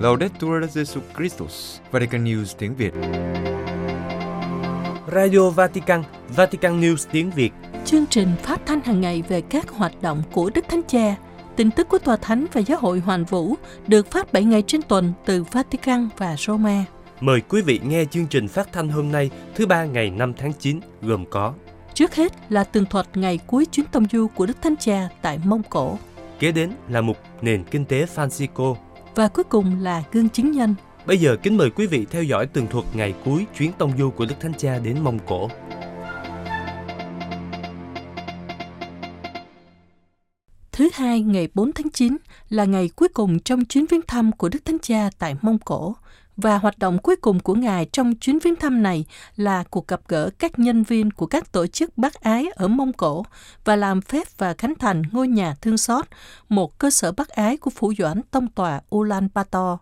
Laudetur Jesu Christus, Vatican News tiếng Việt. Radio Vatican, Vatican News tiếng Việt. Chương trình phát thanh hàng ngày về các hoạt động của Đức Thánh Cha, tin tức của Tòa Thánh và Giáo hội Hoàn Vũ được phát 7 ngày trên tuần từ Vatican và Roma. Mời quý vị nghe chương trình phát thanh hôm nay, thứ ba ngày 5 tháng 9, gồm có Trước hết là tường thuật ngày cuối chuyến tông du của Đức Thánh Cha tại Mông Cổ. Kế đến là mục nền kinh tế Francisco. Và cuối cùng là gương chứng nhân. Bây giờ kính mời quý vị theo dõi tường thuật ngày cuối chuyến tông du của Đức Thánh Cha đến Mông Cổ. Thứ hai ngày 4 tháng 9 là ngày cuối cùng trong chuyến viếng thăm của Đức Thánh Cha tại Mông Cổ và hoạt động cuối cùng của Ngài trong chuyến viếng thăm này là cuộc gặp gỡ các nhân viên của các tổ chức bác ái ở Mông Cổ và làm phép và khánh thành ngôi nhà thương xót, một cơ sở bác ái của Phủ Doãn Tông Tòa Ulaanbaatar.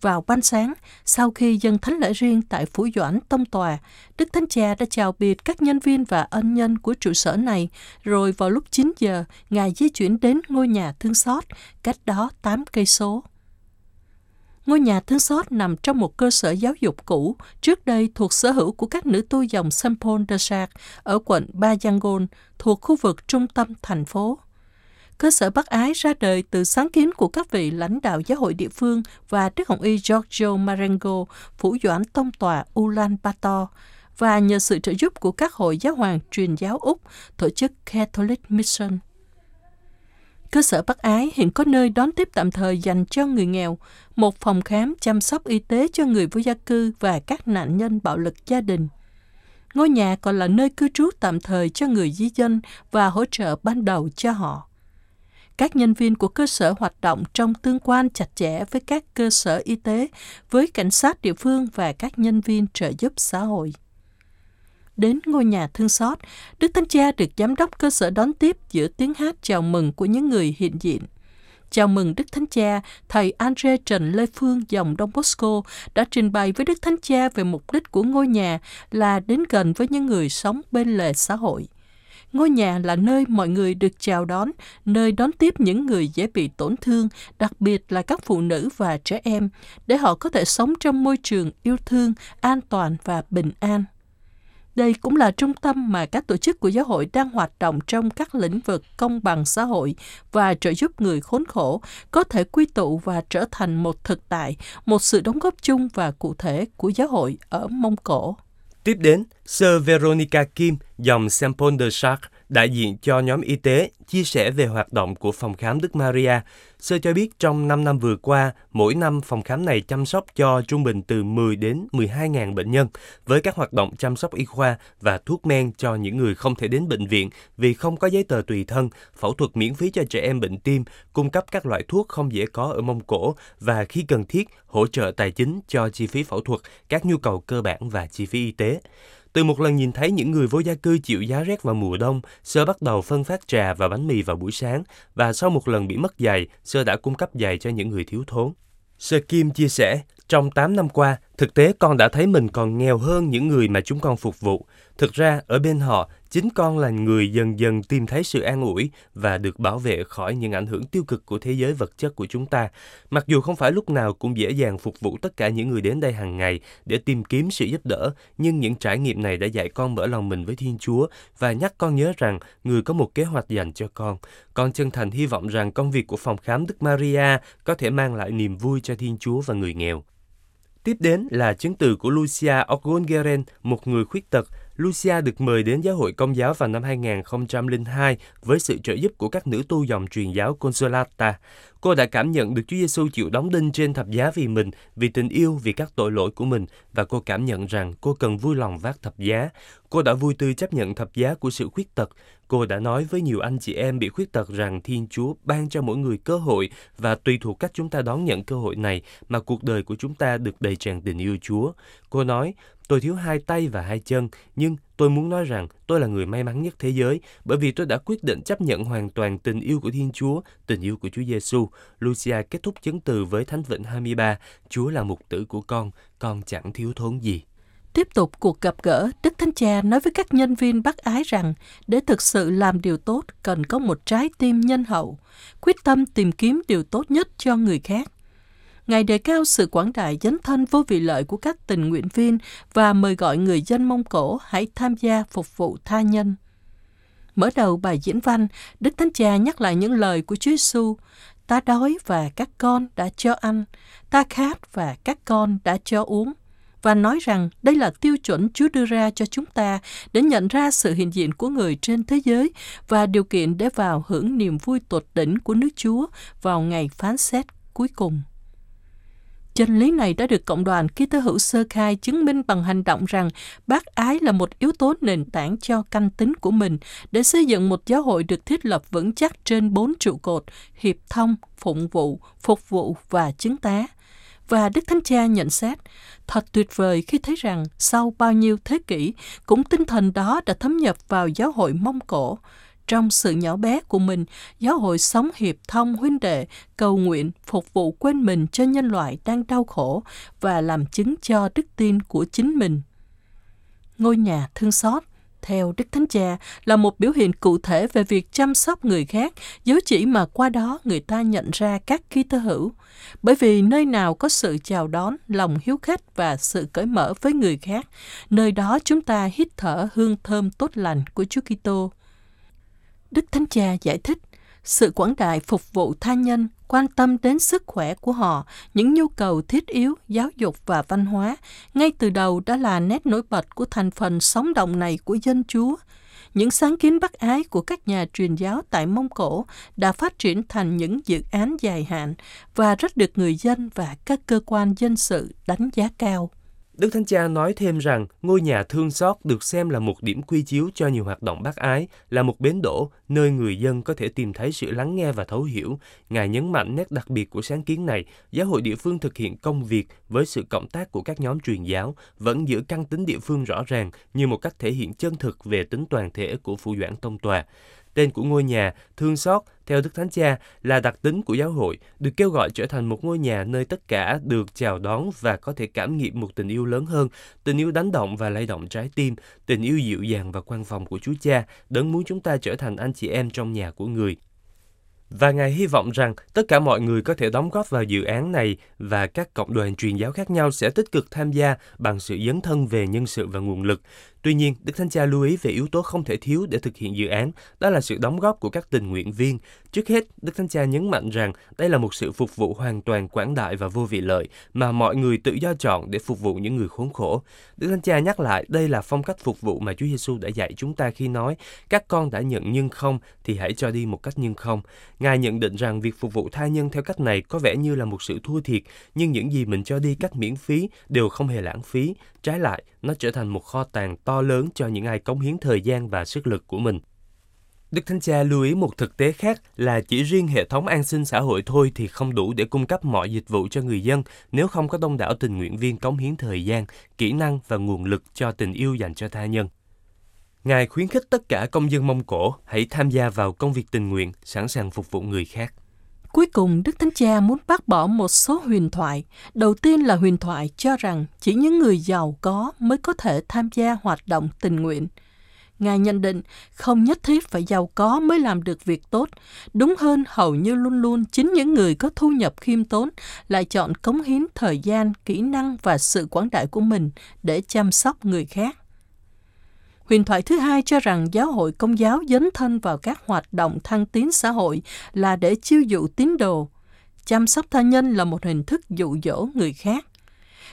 Vào ban sáng, sau khi dân thánh lễ riêng tại Phủ Doãn Tông Tòa, Đức Thánh Cha đã chào biệt các nhân viên và ân nhân của trụ sở này, rồi vào lúc 9 giờ, Ngài di chuyển đến ngôi nhà thương xót, cách đó 8 cây số. Ngôi nhà thương xót nằm trong một cơ sở giáo dục cũ, trước đây thuộc sở hữu của các nữ tu dòng Saint-Paul de Sart ở quận Ba Yangon, thuộc khu vực trung tâm thành phố. Cơ sở bác ái ra đời từ sáng kiến của các vị lãnh đạo giáo hội địa phương và Đức Hồng Y Giorgio Marengo, phủ doãn tông tòa Ulaanbaatar, và nhờ sự trợ giúp của các hội giáo hoàng truyền giáo Úc, tổ chức Catholic Mission. Cơ sở bác ái hiện có nơi đón tiếp tạm thời dành cho người nghèo, một phòng khám chăm sóc y tế cho người vô gia cư và các nạn nhân bạo lực gia đình. Ngôi nhà còn là nơi cư trú tạm thời cho người di dân và hỗ trợ ban đầu cho họ. Các nhân viên của cơ sở hoạt động trong tương quan chặt chẽ với các cơ sở y tế, với cảnh sát địa phương và các nhân viên trợ giúp xã hội đến ngôi nhà thương xót, Đức Thánh Cha được giám đốc cơ sở đón tiếp giữa tiếng hát chào mừng của những người hiện diện. Chào mừng Đức Thánh Cha, thầy Andre Trần Lê Phương dòng Đông Bosco đã trình bày với Đức Thánh Cha về mục đích của ngôi nhà là đến gần với những người sống bên lề xã hội. Ngôi nhà là nơi mọi người được chào đón, nơi đón tiếp những người dễ bị tổn thương, đặc biệt là các phụ nữ và trẻ em, để họ có thể sống trong môi trường yêu thương, an toàn và bình an. Đây cũng là trung tâm mà các tổ chức của giáo hội đang hoạt động trong các lĩnh vực công bằng xã hội và trợ giúp người khốn khổ có thể quy tụ và trở thành một thực tại, một sự đóng góp chung và cụ thể của giáo hội ở Mông Cổ. Tiếp đến, Sir Veronica Kim, dòng Sampon de Chartres, đại diện cho nhóm y tế, chia sẻ về hoạt động của phòng khám Đức Maria. Sơ cho biết trong 5 năm vừa qua, mỗi năm phòng khám này chăm sóc cho trung bình từ 10 đến 12 ngàn bệnh nhân, với các hoạt động chăm sóc y khoa và thuốc men cho những người không thể đến bệnh viện vì không có giấy tờ tùy thân, phẫu thuật miễn phí cho trẻ em bệnh tim, cung cấp các loại thuốc không dễ có ở Mông Cổ và khi cần thiết, hỗ trợ tài chính cho chi phí phẫu thuật, các nhu cầu cơ bản và chi phí y tế. Từ một lần nhìn thấy những người vô gia cư chịu giá rét vào mùa đông, Sơ bắt đầu phân phát trà và bánh mì vào buổi sáng và sau một lần bị mất giày, Sơ đã cung cấp giày cho những người thiếu thốn. Sơ Kim chia sẻ, trong 8 năm qua, thực tế con đã thấy mình còn nghèo hơn những người mà chúng con phục vụ. Thực ra, ở bên họ, chính con là người dần dần tìm thấy sự an ủi và được bảo vệ khỏi những ảnh hưởng tiêu cực của thế giới vật chất của chúng ta. Mặc dù không phải lúc nào cũng dễ dàng phục vụ tất cả những người đến đây hàng ngày để tìm kiếm sự giúp đỡ, nhưng những trải nghiệm này đã dạy con mở lòng mình với Thiên Chúa và nhắc con nhớ rằng người có một kế hoạch dành cho con. Con chân thành hy vọng rằng công việc của phòng khám Đức Maria có thể mang lại niềm vui cho Thiên Chúa và người nghèo. Tiếp đến là chứng từ của Lucia Ogongeren, một người khuyết tật Lucia được mời đến giáo hội công giáo vào năm 2002 với sự trợ giúp của các nữ tu dòng truyền giáo Consolata. Cô đã cảm nhận được Chúa Giêsu chịu đóng đinh trên thập giá vì mình, vì tình yêu, vì các tội lỗi của mình và cô cảm nhận rằng cô cần vui lòng vác thập giá. Cô đã vui tươi chấp nhận thập giá của sự khuyết tật. Cô đã nói với nhiều anh chị em bị khuyết tật rằng Thiên Chúa ban cho mỗi người cơ hội và tùy thuộc cách chúng ta đón nhận cơ hội này mà cuộc đời của chúng ta được đầy tràn tình yêu Chúa. Cô nói, Tôi thiếu hai tay và hai chân, nhưng tôi muốn nói rằng tôi là người may mắn nhất thế giới bởi vì tôi đã quyết định chấp nhận hoàn toàn tình yêu của Thiên Chúa, tình yêu của Chúa Giêsu. Lucia kết thúc chứng từ với Thánh Vịnh 23, Chúa là mục tử của con, con chẳng thiếu thốn gì. Tiếp tục cuộc gặp gỡ, Đức Thánh Cha nói với các nhân viên bác ái rằng để thực sự làm điều tốt cần có một trái tim nhân hậu, quyết tâm tìm kiếm điều tốt nhất cho người khác. Ngài đề cao sự quảng đại dấn thân vô vị lợi của các tình nguyện viên và mời gọi người dân Mông Cổ hãy tham gia phục vụ tha nhân. Mở đầu bài diễn văn, Đức Thánh Cha nhắc lại những lời của Chúa Giêsu: Ta đói và các con đã cho ăn, ta khát và các con đã cho uống và nói rằng đây là tiêu chuẩn Chúa đưa ra cho chúng ta để nhận ra sự hiện diện của người trên thế giới và điều kiện để vào hưởng niềm vui tột đỉnh của nước Chúa vào ngày phán xét cuối cùng. Chân lý này đã được cộng đoàn Kitô hữu sơ khai chứng minh bằng hành động rằng bác ái là một yếu tố nền tảng cho canh tính của mình để xây dựng một giáo hội được thiết lập vững chắc trên bốn trụ cột hiệp thông, phụng vụ, phục vụ và chứng tá. Và Đức Thánh Cha nhận xét, thật tuyệt vời khi thấy rằng sau bao nhiêu thế kỷ, cũng tinh thần đó đã thấm nhập vào giáo hội Mông Cổ, trong sự nhỏ bé của mình, giáo hội sống hiệp thông huynh đệ, cầu nguyện, phục vụ quên mình cho nhân loại đang đau khổ và làm chứng cho đức tin của chính mình. Ngôi nhà thương xót theo Đức Thánh Cha là một biểu hiện cụ thể về việc chăm sóc người khác, dấu chỉ mà qua đó người ta nhận ra các ký tơ hữu. Bởi vì nơi nào có sự chào đón, lòng hiếu khách và sự cởi mở với người khác, nơi đó chúng ta hít thở hương thơm tốt lành của Chúa Kitô. Đức Thánh Cha giải thích, sự quảng đại phục vụ tha nhân, quan tâm đến sức khỏe của họ, những nhu cầu thiết yếu, giáo dục và văn hóa, ngay từ đầu đã là nét nổi bật của thành phần sống động này của dân Chúa. Những sáng kiến bác ái của các nhà truyền giáo tại Mông Cổ đã phát triển thành những dự án dài hạn và rất được người dân và các cơ quan dân sự đánh giá cao. Đức Thánh Cha nói thêm rằng ngôi nhà thương xót được xem là một điểm quy chiếu cho nhiều hoạt động bác ái, là một bến đỗ nơi người dân có thể tìm thấy sự lắng nghe và thấu hiểu. Ngài nhấn mạnh nét đặc biệt của sáng kiến này, giáo hội địa phương thực hiện công việc với sự cộng tác của các nhóm truyền giáo, vẫn giữ căn tính địa phương rõ ràng như một cách thể hiện chân thực về tính toàn thể của phụ doãn tông tòa. Tên của ngôi nhà, thương xót, theo Đức Thánh Cha là đặc tính của giáo hội, được kêu gọi trở thành một ngôi nhà nơi tất cả được chào đón và có thể cảm nghiệm một tình yêu lớn hơn, tình yêu đánh động và lay động trái tim, tình yêu dịu dàng và quan phòng của Chúa Cha, đấng muốn chúng ta trở thành anh chị em trong nhà của người. Và Ngài hy vọng rằng tất cả mọi người có thể đóng góp vào dự án này và các cộng đoàn truyền giáo khác nhau sẽ tích cực tham gia bằng sự dấn thân về nhân sự và nguồn lực. Tuy nhiên, Đức Thánh Cha lưu ý về yếu tố không thể thiếu để thực hiện dự án, đó là sự đóng góp của các tình nguyện viên. Trước hết, Đức Thánh Cha nhấn mạnh rằng đây là một sự phục vụ hoàn toàn quảng đại và vô vị lợi mà mọi người tự do chọn để phục vụ những người khốn khổ. Đức Thánh Cha nhắc lại đây là phong cách phục vụ mà Chúa Giêsu đã dạy chúng ta khi nói các con đã nhận nhưng không thì hãy cho đi một cách nhưng không. Ngài nhận định rằng việc phục vụ tha nhân theo cách này có vẻ như là một sự thua thiệt, nhưng những gì mình cho đi cách miễn phí đều không hề lãng phí. Trái lại, nó trở thành một kho tàng to lớn cho những ai cống hiến thời gian và sức lực của mình. Đức Thánh Cha lưu ý một thực tế khác là chỉ riêng hệ thống an sinh xã hội thôi thì không đủ để cung cấp mọi dịch vụ cho người dân nếu không có đông đảo tình nguyện viên cống hiến thời gian, kỹ năng và nguồn lực cho tình yêu dành cho tha nhân. Ngài khuyến khích tất cả công dân Mông Cổ hãy tham gia vào công việc tình nguyện, sẵn sàng phục vụ người khác. Cuối cùng, Đức Thánh Cha muốn bác bỏ một số huyền thoại. Đầu tiên là huyền thoại cho rằng chỉ những người giàu có mới có thể tham gia hoạt động tình nguyện. Ngài nhận định không nhất thiết phải giàu có mới làm được việc tốt. Đúng hơn, hầu như luôn luôn chính những người có thu nhập khiêm tốn lại chọn cống hiến thời gian, kỹ năng và sự quảng đại của mình để chăm sóc người khác. Huyền thoại thứ hai cho rằng giáo hội công giáo dấn thân vào các hoạt động thăng tiến xã hội là để chiêu dụ tín đồ. Chăm sóc tha nhân là một hình thức dụ dỗ người khác.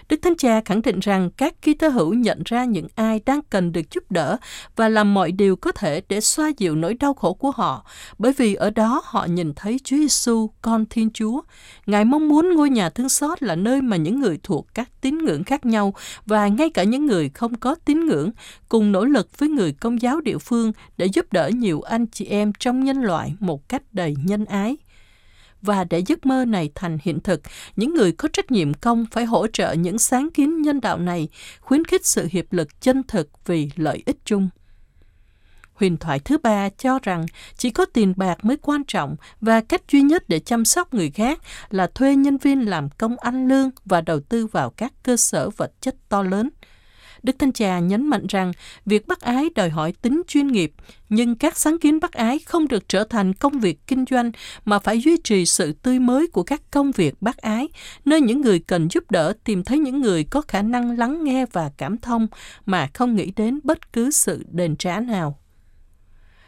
Đức Thánh Cha khẳng định rằng các ký tơ hữu nhận ra những ai đang cần được giúp đỡ và làm mọi điều có thể để xoa dịu nỗi đau khổ của họ, bởi vì ở đó họ nhìn thấy Chúa Giêsu, con Thiên Chúa. Ngài mong muốn ngôi nhà thương xót là nơi mà những người thuộc các tín ngưỡng khác nhau và ngay cả những người không có tín ngưỡng cùng nỗ lực với người công giáo địa phương để giúp đỡ nhiều anh chị em trong nhân loại một cách đầy nhân ái và để giấc mơ này thành hiện thực, những người có trách nhiệm công phải hỗ trợ những sáng kiến nhân đạo này, khuyến khích sự hiệp lực chân thực vì lợi ích chung. Huyền thoại thứ ba cho rằng chỉ có tiền bạc mới quan trọng và cách duy nhất để chăm sóc người khác là thuê nhân viên làm công ăn lương và đầu tư vào các cơ sở vật chất to lớn. Đức Thánh Cha nhấn mạnh rằng việc bác ái đòi hỏi tính chuyên nghiệp, nhưng các sáng kiến bác ái không được trở thành công việc kinh doanh mà phải duy trì sự tươi mới của các công việc bác ái, nơi những người cần giúp đỡ tìm thấy những người có khả năng lắng nghe và cảm thông mà không nghĩ đến bất cứ sự đền trả nào.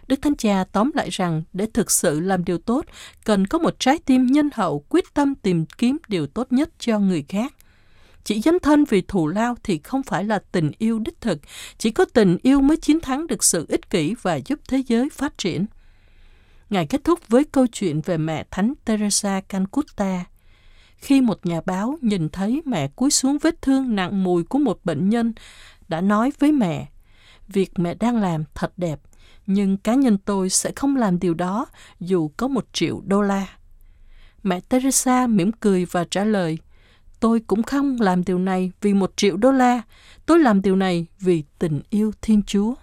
Đức Thánh Cha tóm lại rằng để thực sự làm điều tốt, cần có một trái tim nhân hậu quyết tâm tìm kiếm điều tốt nhất cho người khác. Chỉ dấn thân vì thù lao thì không phải là tình yêu đích thực, chỉ có tình yêu mới chiến thắng được sự ích kỷ và giúp thế giới phát triển. Ngài kết thúc với câu chuyện về mẹ Thánh Teresa Calcutta. Khi một nhà báo nhìn thấy mẹ cúi xuống vết thương nặng mùi của một bệnh nhân, đã nói với mẹ, việc mẹ đang làm thật đẹp, nhưng cá nhân tôi sẽ không làm điều đó dù có một triệu đô la. Mẹ Teresa mỉm cười và trả lời, tôi cũng không làm điều này vì một triệu đô la, tôi làm điều này vì tình yêu Thiên Chúa.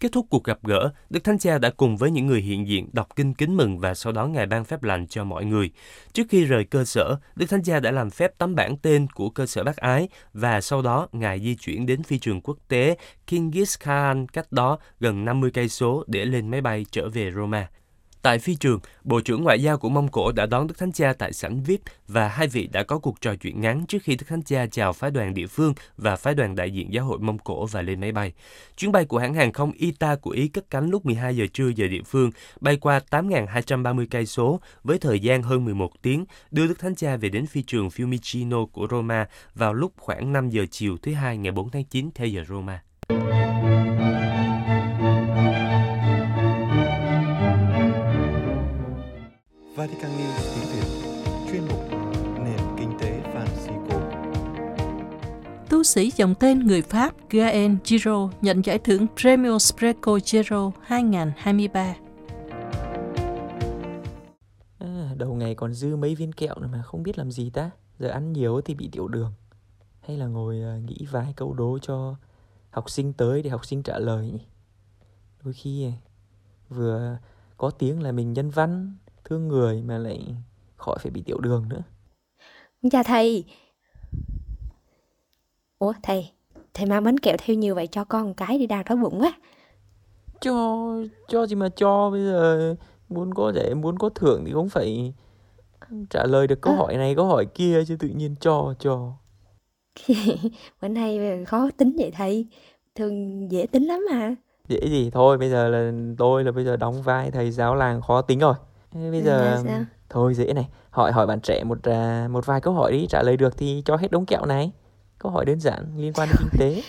Kết thúc cuộc gặp gỡ, Đức Thánh Cha đã cùng với những người hiện diện đọc kinh kính mừng và sau đó Ngài ban phép lành cho mọi người. Trước khi rời cơ sở, Đức Thánh Cha đã làm phép tấm bản tên của cơ sở bác ái và sau đó Ngài di chuyển đến phi trường quốc tế Kingis Khan cách đó gần 50 cây số để lên máy bay trở về Roma. Tại phi trường, Bộ trưởng Ngoại giao của Mông Cổ đã đón Đức Thánh Cha tại sảnh VIP và hai vị đã có cuộc trò chuyện ngắn trước khi Đức Thánh Cha chào phái đoàn địa phương và phái đoàn đại diện giáo hội Mông Cổ và lên máy bay. Chuyến bay của hãng hàng không ITA của Ý cất cánh lúc 12 giờ trưa giờ địa phương, bay qua 8.230 cây số với thời gian hơn 11 tiếng, đưa Đức Thánh Cha về đến phi trường Fiumicino của Roma vào lúc khoảng 5 giờ chiều thứ hai ngày 4 tháng 9 theo giờ Roma. Vatican News tiếng Việt chuyên mục nền kinh tế Francisco. Tu sĩ dòng tên người Pháp Gaël Giraud nhận giải thưởng Premio Spreco Giraud 2023. À, đầu ngày còn dư mấy viên kẹo nữa mà không biết làm gì ta. Giờ ăn nhiều thì bị tiểu đường. Hay là ngồi uh, nghĩ vài câu đố cho học sinh tới để học sinh trả lời nhỉ? Đôi khi vừa có tiếng là mình nhân văn thương người mà lại khỏi phải bị tiểu đường nữa. Chào thầy. Ủa thầy thầy mang bánh kẹo theo nhiều vậy cho con một cái đi đang đói bụng quá cho cho gì mà cho bây giờ muốn có để muốn có thưởng thì cũng phải trả lời được câu à. hỏi này câu hỏi kia chứ tự nhiên cho cho. Bữa nay khó tính vậy thầy. Thường dễ tính lắm mà. Dễ gì? Thôi bây giờ là tôi là bây giờ đóng vai thầy giáo làng khó tính rồi Thế bây giờ thôi dễ này, hỏi hỏi bạn trẻ một uh, một vài câu hỏi đi, trả lời được thì cho hết đống kẹo này. Câu hỏi đơn giản liên quan đến kinh tế.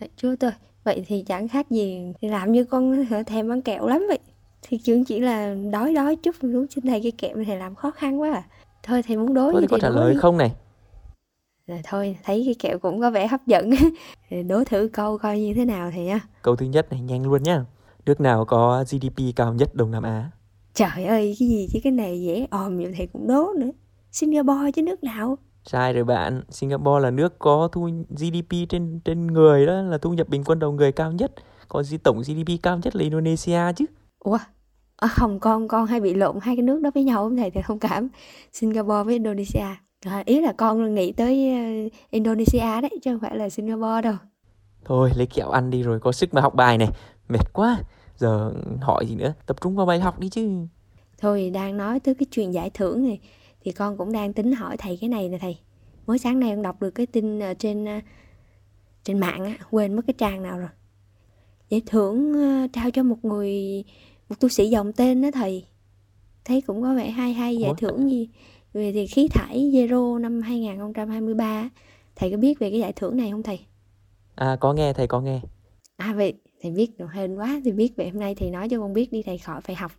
Chú tôi, vậy thì chẳng khác gì thì làm như con thèm ăn kẹo lắm vậy. Thì chuyện chỉ là đói đói chút muốn xin thầy cái kẹo thầy làm khó khăn quá à. Thôi thầy muốn đối Thôi, thì có trả lời đi. không này? Rồi thôi, thấy cái kẹo cũng có vẻ hấp dẫn. đố thử câu coi như thế nào thầy nha. Câu thứ nhất này nhanh luôn nhá. Nước nào có GDP cao nhất Đông Nam Á? Trời ơi, cái gì chứ cái này dễ òm như thầy cũng đố nữa. Singapore chứ nước nào? Sai rồi bạn, Singapore là nước có thu GDP trên trên người đó là thu nhập bình quân đầu người cao nhất. Còn tổng GDP cao nhất là Indonesia chứ. Ủa? À, không, con con hay bị lộn hai cái nước đó với nhau không thầy thì không cảm. Singapore với Indonesia. À, ý là con nghĩ tới uh, Indonesia đấy chứ không phải là Singapore đâu. Thôi lấy kẹo ăn đi rồi có sức mà học bài này. Mệt quá giờ hỏi gì nữa tập trung vào bài học đi chứ. Thôi đang nói tới cái chuyện giải thưởng này thì con cũng đang tính hỏi thầy cái này nè thầy. Mới sáng nay con đọc được cái tin trên ờ, trên mạng á quên mất cái trang nào rồi. Giải thưởng ờ, trao cho một người một tu sĩ dòng tên đó thầy. Thấy cũng có vẻ hay hay giải thưởng gì? Về thì khí thải zero năm 2023 thầy có biết về cái giải thưởng này không thầy? À có nghe thầy có nghe. À vậy thầy biết được hên quá thì biết về hôm nay thầy nói cho con biết đi thầy khỏi phải học.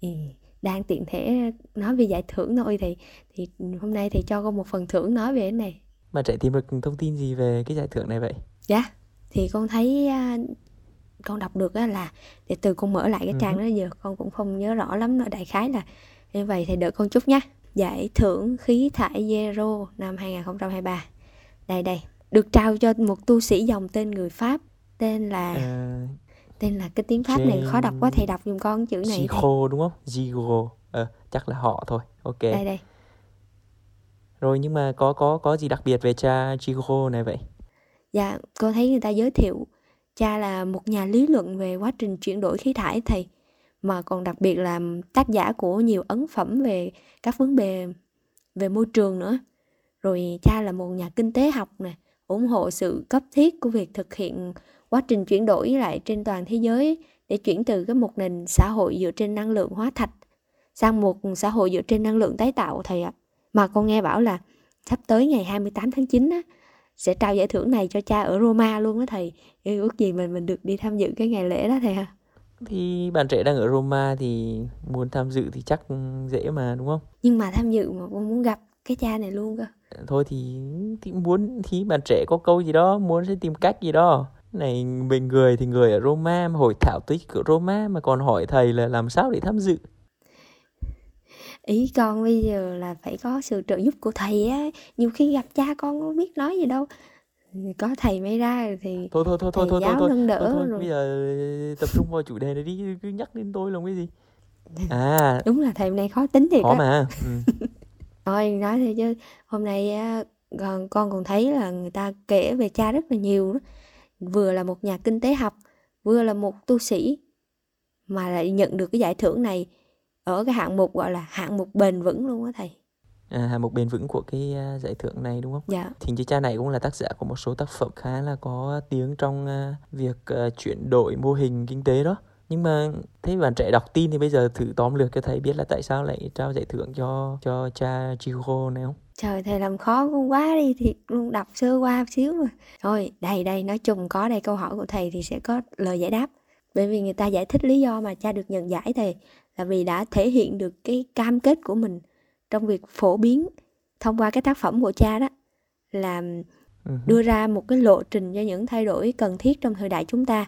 Thì đang tiện thể nói về giải thưởng thôi thì thì hôm nay thầy cho con một phần thưởng nói về cái này. Mà chạy tìm được thông tin gì về cái giải thưởng này vậy? Dạ thì con thấy à, con đọc được là để từ con mở lại cái trang ừ. đó giờ con cũng không nhớ rõ lắm nó đại khái là như vậy. Thì đợi con chút nhé giải thưởng khí thải zero năm 2023 đây đây được trao cho một tu sĩ dòng tên người Pháp tên là à, tên là cái tiếng pháp Jane... này khó đọc quá thầy đọc dùng con chữ này Gigo đúng không? Gigo ờ, chắc là họ thôi. Ok. Đây đây. Rồi nhưng mà có có có gì đặc biệt về cha Gigo này vậy? Dạ, cô thấy người ta giới thiệu cha là một nhà lý luận về quá trình chuyển đổi khí thải thầy. Mà còn đặc biệt là tác giả của nhiều ấn phẩm về các vấn đề về môi trường nữa. Rồi cha là một nhà kinh tế học nè, ủng hộ sự cấp thiết của việc thực hiện quá trình chuyển đổi lại trên toàn thế giới để chuyển từ cái một nền xã hội dựa trên năng lượng hóa thạch sang một xã hội dựa trên năng lượng tái tạo thầy ạ. Mà con nghe bảo là sắp tới ngày 28 tháng 9 á, sẽ trao giải thưởng này cho cha ở Roma luôn đó thầy. Ước gì mình mình được đi tham dự cái ngày lễ đó thầy ha. Thì bạn trẻ đang ở Roma thì muốn tham dự thì chắc dễ mà đúng không? Nhưng mà tham dự mà con muốn gặp cái cha này luôn cơ. Thôi thì, thì muốn thì bạn trẻ có câu gì đó muốn sẽ tìm cách gì đó này mình người thì người ở Roma mà hội thảo tích của Roma mà còn hỏi thầy là làm sao để tham dự? Ý con bây giờ là phải có sự trợ giúp của thầy á nhiều khi gặp cha con không biết nói gì đâu. Có thầy mới ra thì thôi thôi thôi thôi thôi giáo thôi, nâng đỡ thôi, thôi. rồi. bây giờ tập trung vào chủ đề này đi cứ nhắc đến tôi làm cái gì. À. Đúng là thầy hôm nay khó tính thiệt khó mà. Ừ. thôi nói thôi chứ hôm nay con con còn thấy là người ta kể về cha rất là nhiều đó vừa là một nhà kinh tế học vừa là một tu sĩ mà lại nhận được cái giải thưởng này ở cái hạng mục gọi là hạng mục bền vững luôn á thầy à, hạng mục bền vững của cái uh, giải thưởng này đúng không? dạ Thì chị cha này cũng là tác giả của một số tác phẩm khá là có tiếng trong uh, việc uh, chuyển đổi mô hình kinh tế đó. Nhưng mà thế bạn trẻ đọc tin thì bây giờ thử tóm lược cho thầy biết là tại sao lại trao giải thưởng cho cho cha Chico này không? trời thầy làm khó con quá đi thì luôn đọc sơ qua xíu mà thôi đây đây nói chung có đây câu hỏi của thầy thì sẽ có lời giải đáp bởi vì người ta giải thích lý do mà cha được nhận giải thầy là vì đã thể hiện được cái cam kết của mình trong việc phổ biến thông qua cái tác phẩm của cha đó là Ừ. đưa ra một cái lộ trình cho những thay đổi cần thiết trong thời đại chúng ta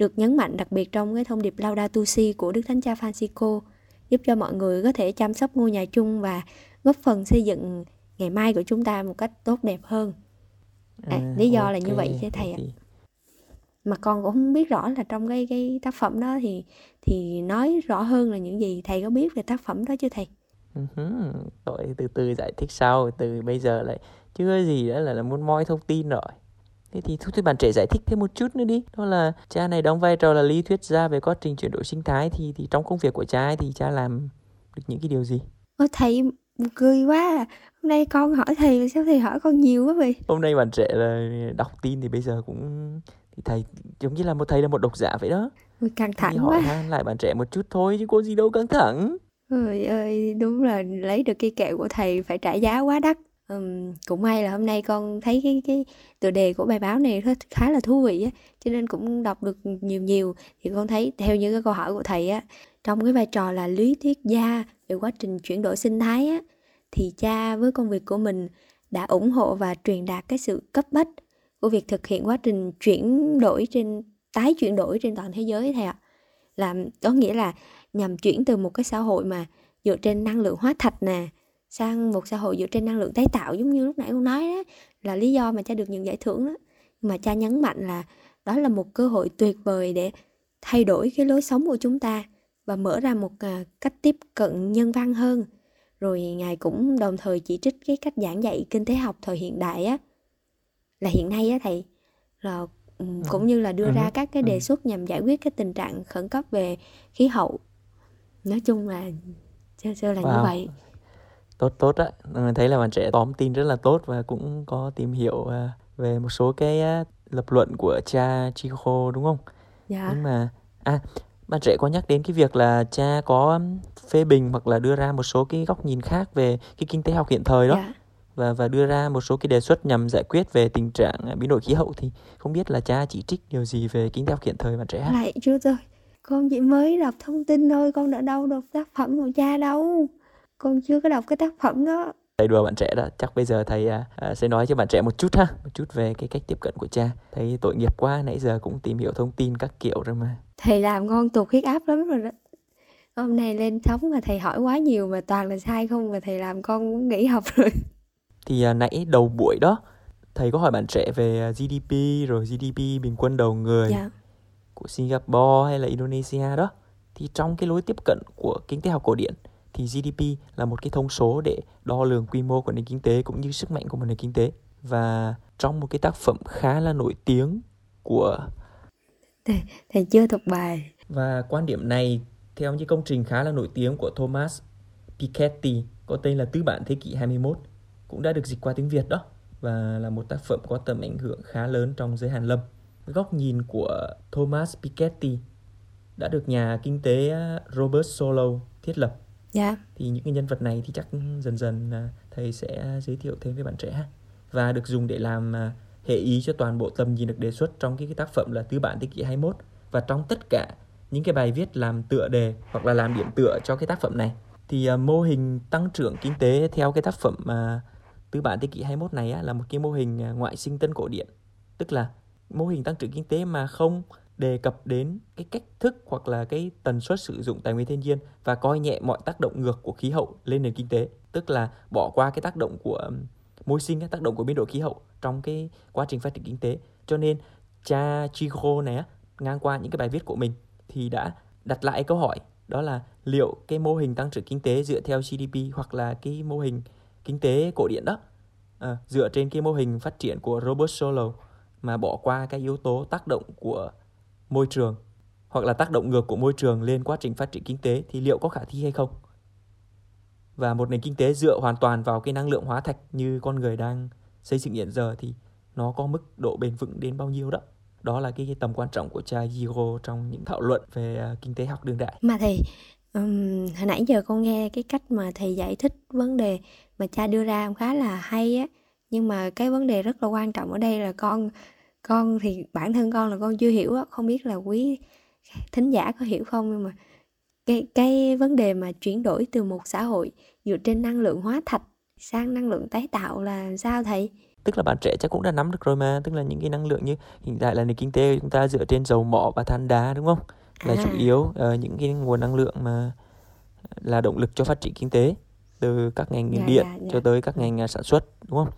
được nhấn mạnh đặc biệt trong cái thông điệp Laudato Si của Đức Thánh Cha Francisco giúp cho mọi người có thể chăm sóc ngôi nhà chung và góp phần xây dựng ngày mai của chúng ta một cách tốt đẹp hơn. À, lý do là như vậy chứ thầy ạ. thì- mà con cũng không biết rõ là trong cái cái tác phẩm đó thì thì nói rõ hơn là những gì thầy có biết về tác phẩm đó chứ thầy? Rồi từ từ giải thích sau từ bây giờ lại chưa gì nữa là, là muốn moi thông tin rồi thế thì thôi thì bạn trẻ giải thích thêm một chút nữa đi. Đó là cha này đóng vai trò là lý thuyết gia về quá trình chuyển đổi sinh thái thì thì trong công việc của cha ấy thì cha làm được những cái điều gì? Ôi thầy cười quá à. hôm nay con hỏi thầy sao thầy hỏi con nhiều quá vậy? Hôm nay bạn trẻ là đọc tin thì bây giờ cũng thì thầy giống như là một thầy là một độc giả vậy đó. Ôi, căng thì thẳng hỏi quá. han lại bạn trẻ một chút thôi chứ có gì đâu căng thẳng. Ôi ơi, đúng là lấy được cây kẹo của thầy phải trả giá quá đắt um, cũng may là hôm nay con thấy cái cái tựa đề của bài báo này khá là thú vị á, cho nên cũng đọc được nhiều nhiều thì con thấy theo như cái câu hỏi của thầy á, trong cái vai trò là lý thuyết gia về quá trình chuyển đổi sinh thái á, thì cha với công việc của mình đã ủng hộ và truyền đạt cái sự cấp bách của việc thực hiện quá trình chuyển đổi trên tái chuyển đổi trên toàn thế giới thầy ạ. Là có nghĩa là nhằm chuyển từ một cái xã hội mà dựa trên năng lượng hóa thạch nè sang một xã hội dựa trên năng lượng tái tạo giống như lúc nãy con nói đó là lý do mà cha được nhận giải thưởng đó mà cha nhấn mạnh là đó là một cơ hội tuyệt vời để thay đổi cái lối sống của chúng ta và mở ra một à, cách tiếp cận nhân văn hơn rồi ngài cũng đồng thời chỉ trích cái cách giảng dạy kinh tế học thời hiện đại á là hiện nay á thầy là ừ, cũng như là đưa Ừ. ra các cái đề Ừ. xuất nhằm giải quyết cái tình trạng khẩn cấp về khí hậu nói chung là sơ sơ là như Wow. vậy tốt tốt á. Mình thấy là bạn trẻ tóm tin rất là tốt và cũng có tìm hiểu à, về một số cái lập luận của cha Chico đúng không? Dạ. Nhưng mà à bạn trẻ có nhắc đến cái việc là cha có phê bình hoặc là đưa ra một số cái góc nhìn khác về cái kinh tế học hiện thời đó. Dạ. Và và đưa ra một số cái đề xuất nhằm giải quyết về tình trạng à, biến đổi khí hậu thì không biết là cha chỉ trích điều gì về kinh tế học hiện thời bạn trẻ lại chưa rồi. Con chỉ mới đọc thông tin thôi con đã đâu đọc tác phẩm của cha đâu con chưa có đọc cái tác phẩm đó. Thầy đùa bạn trẻ đó chắc bây giờ thầy à, à, sẽ nói cho bạn trẻ một chút ha một chút về cái cách tiếp cận của cha. Thầy tội nghiệp quá nãy giờ cũng tìm hiểu thông tin các kiểu rồi mà. Thầy làm con tụt huyết áp lắm rồi đó. Hôm nay lên sóng mà thầy hỏi quá nhiều mà toàn là sai không và thầy làm con muốn nghỉ học rồi. Thì à, nãy đầu buổi đó thầy có hỏi bạn trẻ về à, GDP rồi GDP bình quân đầu người dạ. của Singapore hay là Indonesia đó. Thì trong cái lối tiếp cận của kinh tế học cổ điển thì GDP là một cái thông số để đo lường quy mô của nền kinh tế cũng như sức mạnh của một nền kinh tế và trong một cái tác phẩm khá là nổi tiếng của thầy, thầy chưa thuộc bài và quan điểm này theo những công trình khá là nổi tiếng của Thomas Piketty có tên là Tứ bản thế kỷ 21 cũng đã được dịch qua tiếng Việt đó và là một tác phẩm có tầm ảnh hưởng khá lớn trong giới hàn lâm. Góc nhìn của Thomas Piketty đã được nhà kinh tế Robert Solow thiết lập. Dạ. Yeah. Thì những cái nhân vật này thì chắc dần dần à, thầy sẽ giới thiệu thêm với bạn trẻ và được dùng để làm à, hệ ý cho toàn bộ tầm nhìn được đề xuất trong cái, cái tác phẩm là Tứ bản thế kỷ 21 và trong tất cả những cái bài viết làm tựa đề hoặc là làm điểm tựa cho cái tác phẩm này thì uh, mô hình tăng trưởng kinh tế theo cái tác phẩm uh, tứ bản thế kỷ 21 này á, là một cái mô hình ngoại sinh tân cổ điển tức là mô hình tăng trưởng kinh tế mà không đề cập đến cái cách thức hoặc là cái tần suất sử dụng tài nguyên thiên nhiên và coi nhẹ mọi tác động ngược của khí hậu lên nền kinh tế. Tức là bỏ qua cái tác động của môi sinh cái tác động của biến đổi khí hậu trong cái quá trình phát triển kinh tế. Cho nên cha Chico này ngang qua những cái bài viết của mình thì đã đặt lại câu hỏi đó là liệu cái mô hình tăng trưởng kinh tế dựa theo GDP hoặc là cái mô hình kinh tế cổ điển đó à, dựa trên cái mô hình phát triển của Robert Solow mà bỏ qua cái yếu tố tác động của môi trường hoặc là tác động ngược của môi trường lên quá trình phát triển kinh tế thì liệu có khả thi hay không? Và một nền kinh tế dựa hoàn toàn vào cái năng lượng hóa thạch như con người đang xây dựng hiện giờ thì nó có mức độ bền vững đến bao nhiêu đó? đó là cái, cái tầm quan trọng của cha Giro trong những thảo luận về à, kinh tế học đương đại mà thầy um, hồi nãy giờ con nghe cái cách mà thầy giải thích vấn đề mà cha đưa ra khá là hay á nhưng mà cái vấn đề rất là quan trọng ở đây là con con thì bản thân con là con chưa hiểu á không biết là quý thính giả có hiểu không nhưng mà cái cái vấn đề mà chuyển đổi từ một xã hội dựa trên năng lượng hóa thạch sang năng lượng tái tạo là sao thầy tức là bạn trẻ chắc cũng đã nắm được rồi mà tức là những cái năng lượng như hiện tại là nền kinh tế chúng ta dựa trên dầu mỏ và than đá đúng không là à. chủ yếu uh, những cái nguồn năng lượng mà là động lực cho phát triển kinh tế từ các ngành dạ, điện dạ, dạ. cho tới các ngành uh, sản xuất đúng không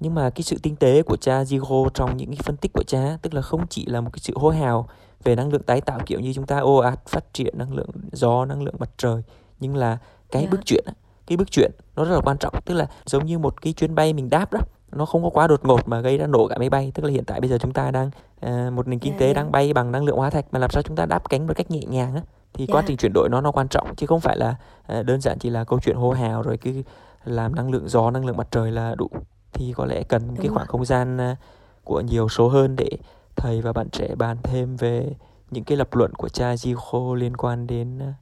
nhưng mà cái sự tinh tế của cha Zigo trong những cái phân tích của cha tức là không chỉ là một cái sự hô hào về năng lượng tái tạo kiểu như chúng ta ồ ạt phát triển năng lượng gió năng lượng mặt trời nhưng là cái yeah. bước chuyển cái bước chuyển nó rất là quan trọng tức là giống như một cái chuyến bay mình đáp đó nó không có quá đột ngột mà gây ra nổ cả máy bay tức là hiện tại bây giờ chúng ta đang uh, một nền kinh yeah, dạ, tế. Dạ. đang bay bằng năng lượng hóa thạch mà làm sao chúng ta đáp cánh một cách nhẹ nhàng á thì yeah. quá dạ. trình chuyển đổi nó nó quan trọng chứ không phải là uh, đơn giản chỉ là câu chuyện hô hào rồi cứ làm năng lượng gió năng lượng mặt trời là đủ thì có lẽ cần Đúng cái khoảng rồi. không gian uh, của nhiều số hơn để thầy và bạn trẻ bàn thêm về những cái lập luận của cha Zico liên quan đến uh,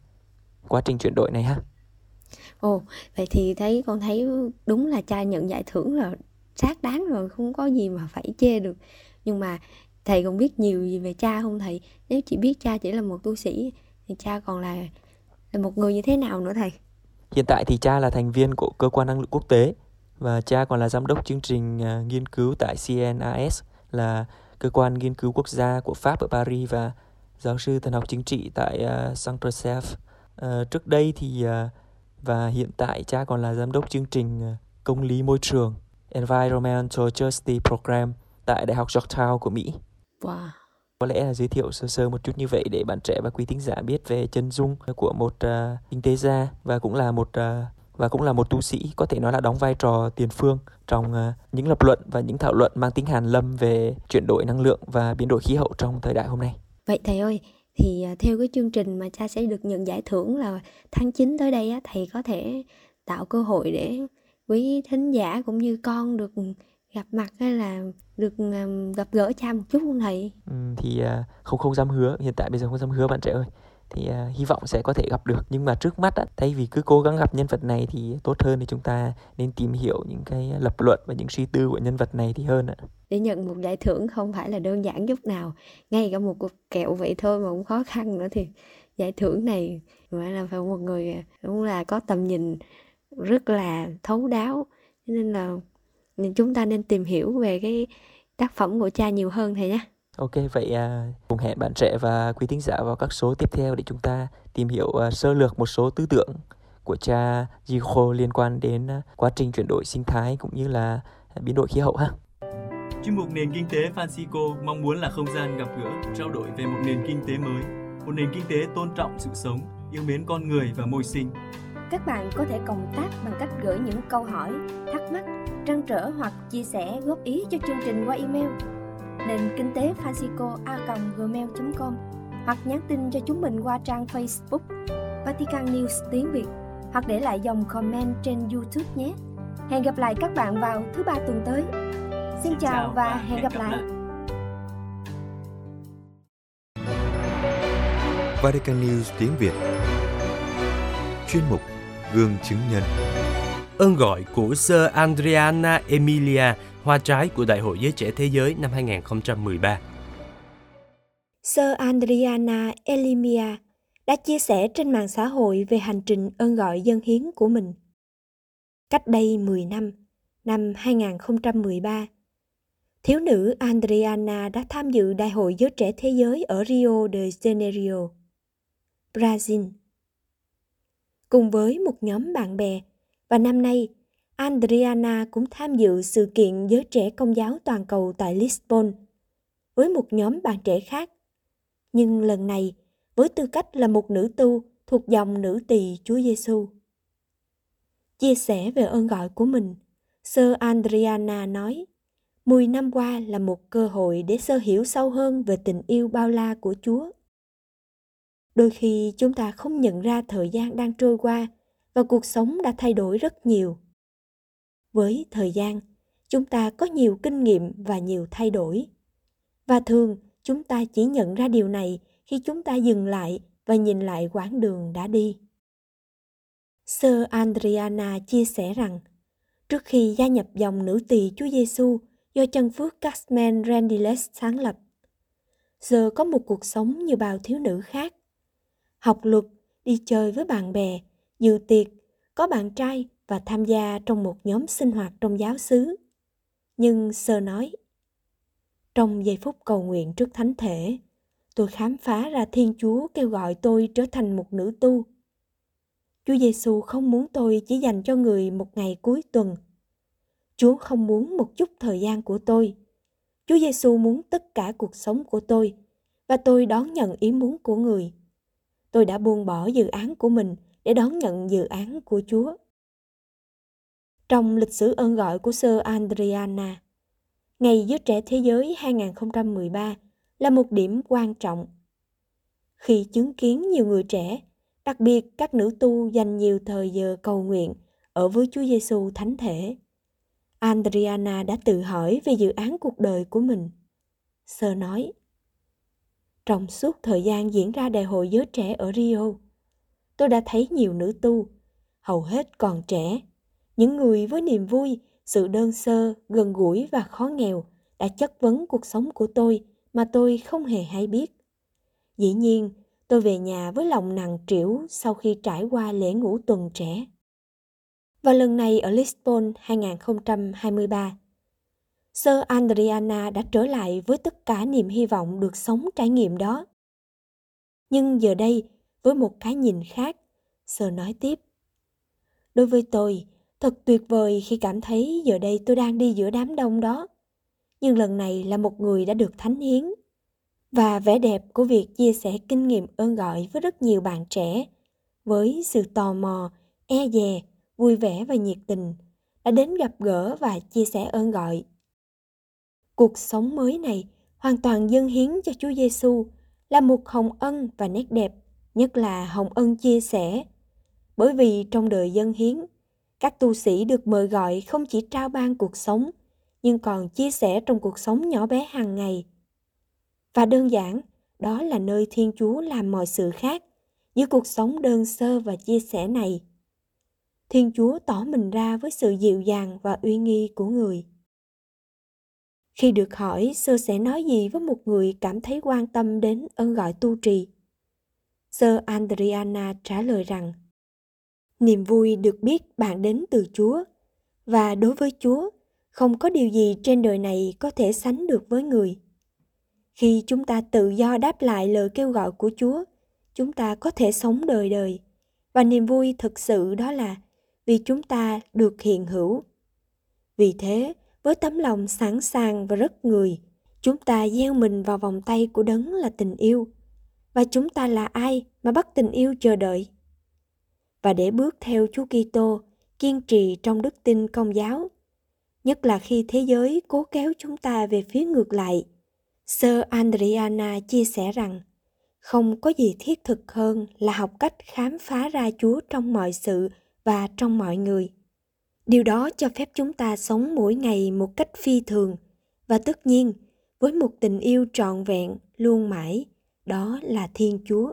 quá trình chuyển đổi này ha. Ồ, vậy thì thấy con thấy đúng là cha nhận giải thưởng là xác đáng rồi không có gì mà phải chê được nhưng mà thầy còn biết nhiều gì về cha không thầy nếu chỉ biết cha chỉ là một tu sĩ thì cha còn là là một người như thế nào nữa thầy hiện tại thì cha là thành viên của cơ quan năng lượng quốc tế và cha còn là giám đốc chương trình uh, nghiên cứu tại CNAS là cơ quan nghiên cứu quốc gia của Pháp ở Paris và giáo sư thần học chính trị tại uh, Saint Joseph. Uh, trước đây thì uh, và hiện tại cha còn là giám đốc chương trình uh, công lý môi trường Environmental Justice Program tại Đại học Georgetown của Mỹ. Wow. Có lẽ là giới thiệu sơ sơ một chút như vậy để bạn trẻ và quý thính giả biết về chân dung của một uh, kinh tế gia và cũng là một uh, và cũng là một tu sĩ có thể nói là đóng vai trò tiền phương trong uh, những lập luận và những thảo luận mang tính hàn lâm về chuyển đổi năng lượng và biến đổi khí hậu trong thời đại hôm nay. Vậy thầy ơi, thì uh, theo cái chương trình mà cha sẽ được nhận giải thưởng là tháng 9 tới đây á, thầy có thể tạo cơ hội để quý thính giả cũng như con được gặp mặt hay là được gặp gỡ cha một chút không thầy? Ừ, thì không không dám hứa hiện tại bây giờ không dám hứa bạn trẻ ơi thì uh, hy vọng sẽ có thể gặp được. Nhưng mà trước mắt á, thay vì cứ cố gắng gặp nhân vật này thì tốt hơn thì chúng ta nên tìm hiểu những cái lập luận và những suy tư của nhân vật này thì hơn ạ. Để nhận một giải thưởng không phải là đơn giản chút nào, ngay cả một cuộc kẹo vậy thôi mà cũng khó khăn nữa thì giải thưởng này phải là phải một người à, cũng là có tầm nhìn rất là thấu đáo. Nên là ừ, chúng ta nên tìm hiểu về cái tác phẩm của cha nhiều hơn thầy nhé. Ok, vậy à, cùng hẹn bạn trẻ và quý thính giả vào các số tiếp theo để chúng ta tìm hiểu à, sơ lược một số tư tưởng của cha Jiho liên quan đến à, quá trình chuyển đổi sinh thái cũng như là biến đổi khí hậu ha. Chuyên mục Nền Kinh tế Francisco mong muốn là không gian gặp gỡ, trao đổi về một nền kinh tế mới, một nền kinh tế tôn trọng sự sống, yêu mến con người và môi sinh, các bạn có thể cộng tác bằng cách gửi những câu hỏi, thắc mắc trăn trở hoặc chia sẻ góp ý cho chương trình qua email nền kinh tế Francisco a gmail.com hoặc nhắn tin cho chúng mình qua trang Facebook Vatican News tiếng Việt hoặc để lại dòng comment trên YouTube nhé. Hẹn gặp lại các bạn vào thứ ba tuần tới. Xin chào và hẹn gặp lại. Vatican News tiếng Việt Chuyên mục Gương chứng nhân Ơn gọi của Sir Andriana Emilia, hoa trái của Đại hội Giới Trẻ Thế Giới năm 2013. Sơ Adriana Elimia đã chia sẻ trên mạng xã hội về hành trình ơn gọi dân hiến của mình. Cách đây 10 năm, năm 2013, thiếu nữ Adriana đã tham dự Đại hội Giới Trẻ Thế Giới ở Rio de Janeiro, Brazil. Cùng với một nhóm bạn bè, và năm nay, Adriana cũng tham dự sự kiện Giới Trẻ Công giáo Toàn cầu tại Lisbon với một nhóm bạn trẻ khác. Nhưng lần này, với tư cách là một nữ tu thuộc dòng nữ tỳ Chúa Giêsu. Chia sẻ về ơn gọi của mình, Sơ Adriana nói, mười năm qua là một cơ hội để sơ hiểu sâu hơn về tình yêu bao la của Chúa. Đôi khi chúng ta không nhận ra thời gian đang trôi qua và cuộc sống đã thay đổi rất nhiều. Với thời gian, chúng ta có nhiều kinh nghiệm và nhiều thay đổi. Và thường chúng ta chỉ nhận ra điều này khi chúng ta dừng lại và nhìn lại quãng đường đã đi. Sơ andriana chia sẻ rằng, trước khi gia nhập dòng nữ tỳ Chúa Giêsu do chân phước Carmen Rendiles sáng lập, giờ có một cuộc sống như bao thiếu nữ khác. Học luật, đi chơi với bạn bè, dự tiệc, có bạn trai và tham gia trong một nhóm sinh hoạt trong giáo xứ. Nhưng Sơ nói, trong giây phút cầu nguyện trước thánh thể, tôi khám phá ra Thiên Chúa kêu gọi tôi trở thành một nữ tu. Chúa Giêsu không muốn tôi chỉ dành cho người một ngày cuối tuần. Chúa không muốn một chút thời gian của tôi. Chúa Giêsu muốn tất cả cuộc sống của tôi và tôi đón nhận ý muốn của người. Tôi đã buông bỏ dự án của mình để đón nhận dự án của Chúa. Trong lịch sử ơn gọi của Sơ Adriana, Ngày Giới Trẻ Thế Giới 2013 là một điểm quan trọng. Khi chứng kiến nhiều người trẻ, đặc biệt các nữ tu dành nhiều thời giờ cầu nguyện ở với Chúa Giêsu thánh thể, Adriana đã tự hỏi về dự án cuộc đời của mình. Sơ nói, trong suốt thời gian diễn ra đại hội giới trẻ ở Rio, tôi đã thấy nhiều nữ tu, hầu hết còn trẻ, những người với niềm vui, sự đơn sơ, gần gũi và khó nghèo đã chất vấn cuộc sống của tôi mà tôi không hề hay biết. Dĩ nhiên, tôi về nhà với lòng nặng trĩu sau khi trải qua lễ ngủ tuần trẻ. Và lần này ở Lisbon 2023, Sơ Adriana đã trở lại với tất cả niềm hy vọng được sống trải nghiệm đó. Nhưng giờ đây, với một cái nhìn khác, Sơ nói tiếp. Đối với tôi, thật tuyệt vời khi cảm thấy giờ đây tôi đang đi giữa đám đông đó nhưng lần này là một người đã được thánh hiến. Và vẻ đẹp của việc chia sẻ kinh nghiệm ơn gọi với rất nhiều bạn trẻ, với sự tò mò, e dè, vui vẻ và nhiệt tình, đã đến gặp gỡ và chia sẻ ơn gọi. Cuộc sống mới này hoàn toàn dâng hiến cho Chúa Giêsu là một hồng ân và nét đẹp, nhất là hồng ân chia sẻ. Bởi vì trong đời dân hiến, các tu sĩ được mời gọi không chỉ trao ban cuộc sống nhưng còn chia sẻ trong cuộc sống nhỏ bé hàng ngày. Và đơn giản, đó là nơi Thiên Chúa làm mọi sự khác dưới cuộc sống đơn sơ và chia sẻ này. Thiên Chúa tỏ mình ra với sự dịu dàng và uy nghi của người. Khi được hỏi sơ sẽ nói gì với một người cảm thấy quan tâm đến ơn gọi tu trì, sơ Andriana trả lời rằng niềm vui được biết bạn đến từ Chúa. Và đối với Chúa, không có điều gì trên đời này có thể sánh được với người. Khi chúng ta tự do đáp lại lời kêu gọi của chúa, chúng ta có thể sống đời đời. Và niềm vui thực sự đó là vì chúng ta được hiện hữu. Vì thế, với tấm lòng sẵn sàng và rất người, chúng ta gieo mình vào vòng tay của đấng là tình yêu. Và chúng ta là ai mà bắt tình yêu chờ đợi? Và để bước theo Chúa Kitô kiên trì trong đức tin công giáo nhất là khi thế giới cố kéo chúng ta về phía ngược lại. Sơ Adriana chia sẻ rằng, không có gì thiết thực hơn là học cách khám phá ra Chúa trong mọi sự và trong mọi người. Điều đó cho phép chúng ta sống mỗi ngày một cách phi thường và tất nhiên với một tình yêu trọn vẹn luôn mãi, đó là Thiên Chúa.